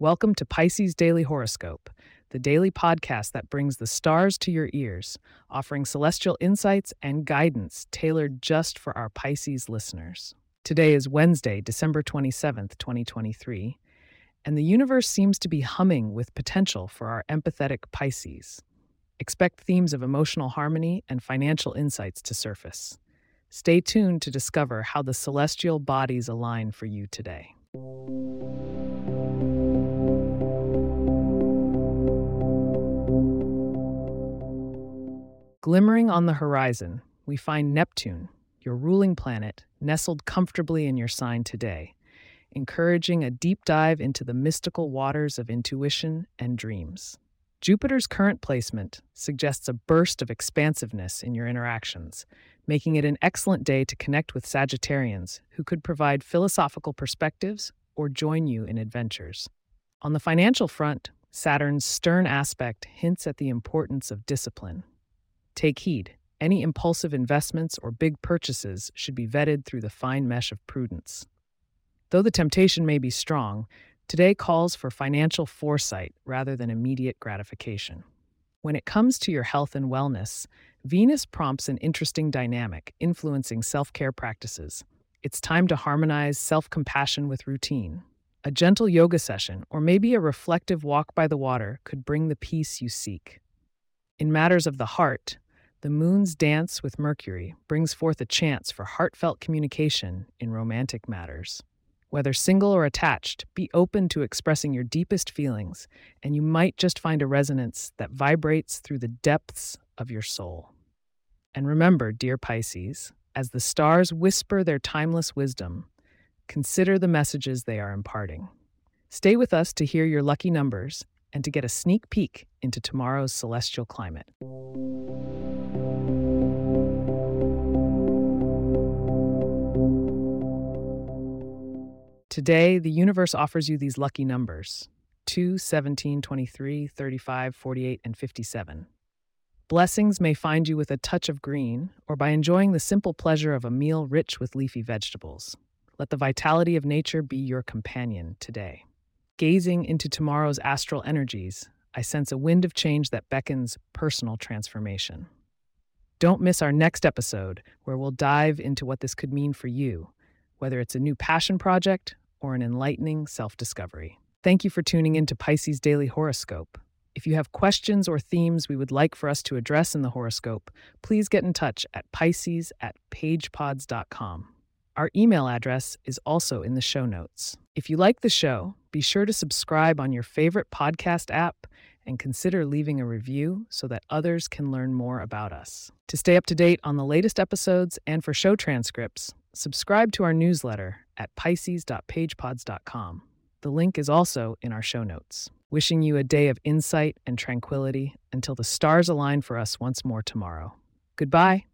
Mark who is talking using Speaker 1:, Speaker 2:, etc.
Speaker 1: Welcome to Pisces Daily Horoscope, the daily podcast that brings the stars to your ears, offering celestial insights and guidance tailored just for our Pisces listeners. Today is Wednesday, December 27th, 2023, and the universe seems to be humming with potential for our empathetic Pisces. Expect themes of emotional harmony and financial insights to surface. Stay tuned to discover how the celestial bodies align for you today. Glimmering on the horizon, we find Neptune, your ruling planet, nestled comfortably in your sign today, encouraging a deep dive into the mystical waters of intuition and dreams. Jupiter's current placement suggests a burst of expansiveness in your interactions, making it an excellent day to connect with Sagittarians who could provide philosophical perspectives or join you in adventures. On the financial front, Saturn's stern aspect hints at the importance of discipline. Take heed. Any impulsive investments or big purchases should be vetted through the fine mesh of prudence. Though the temptation may be strong, today calls for financial foresight rather than immediate gratification. When it comes to your health and wellness, Venus prompts an interesting dynamic influencing self care practices. It's time to harmonize self compassion with routine. A gentle yoga session, or maybe a reflective walk by the water, could bring the peace you seek. In matters of the heart, the moon's dance with Mercury brings forth a chance for heartfelt communication in romantic matters. Whether single or attached, be open to expressing your deepest feelings, and you might just find a resonance that vibrates through the depths of your soul. And remember, dear Pisces, as the stars whisper their timeless wisdom, consider the messages they are imparting. Stay with us to hear your lucky numbers and to get a sneak peek into tomorrow's celestial climate. Today, the universe offers you these lucky numbers 2, 17, 23, 35, 48, and 57. Blessings may find you with a touch of green or by enjoying the simple pleasure of a meal rich with leafy vegetables. Let the vitality of nature be your companion today. Gazing into tomorrow's astral energies, I sense a wind of change that beckons personal transformation. Don't miss our next episode, where we'll dive into what this could mean for you whether it's a new passion project or an enlightening self discovery. Thank you for tuning in to Pisces Daily Horoscope. If you have questions or themes we would like for us to address in the horoscope, please get in touch at pisces at pagepods.com. Our email address is also in the show notes. If you like the show, be sure to subscribe on your favorite podcast app and consider leaving a review so that others can learn more about us. To stay up to date on the latest episodes and for show transcripts, subscribe to our newsletter at pisces.pagepods.com. The link is also in our show notes. Wishing you a day of insight and tranquility until the stars align for us once more tomorrow. Goodbye.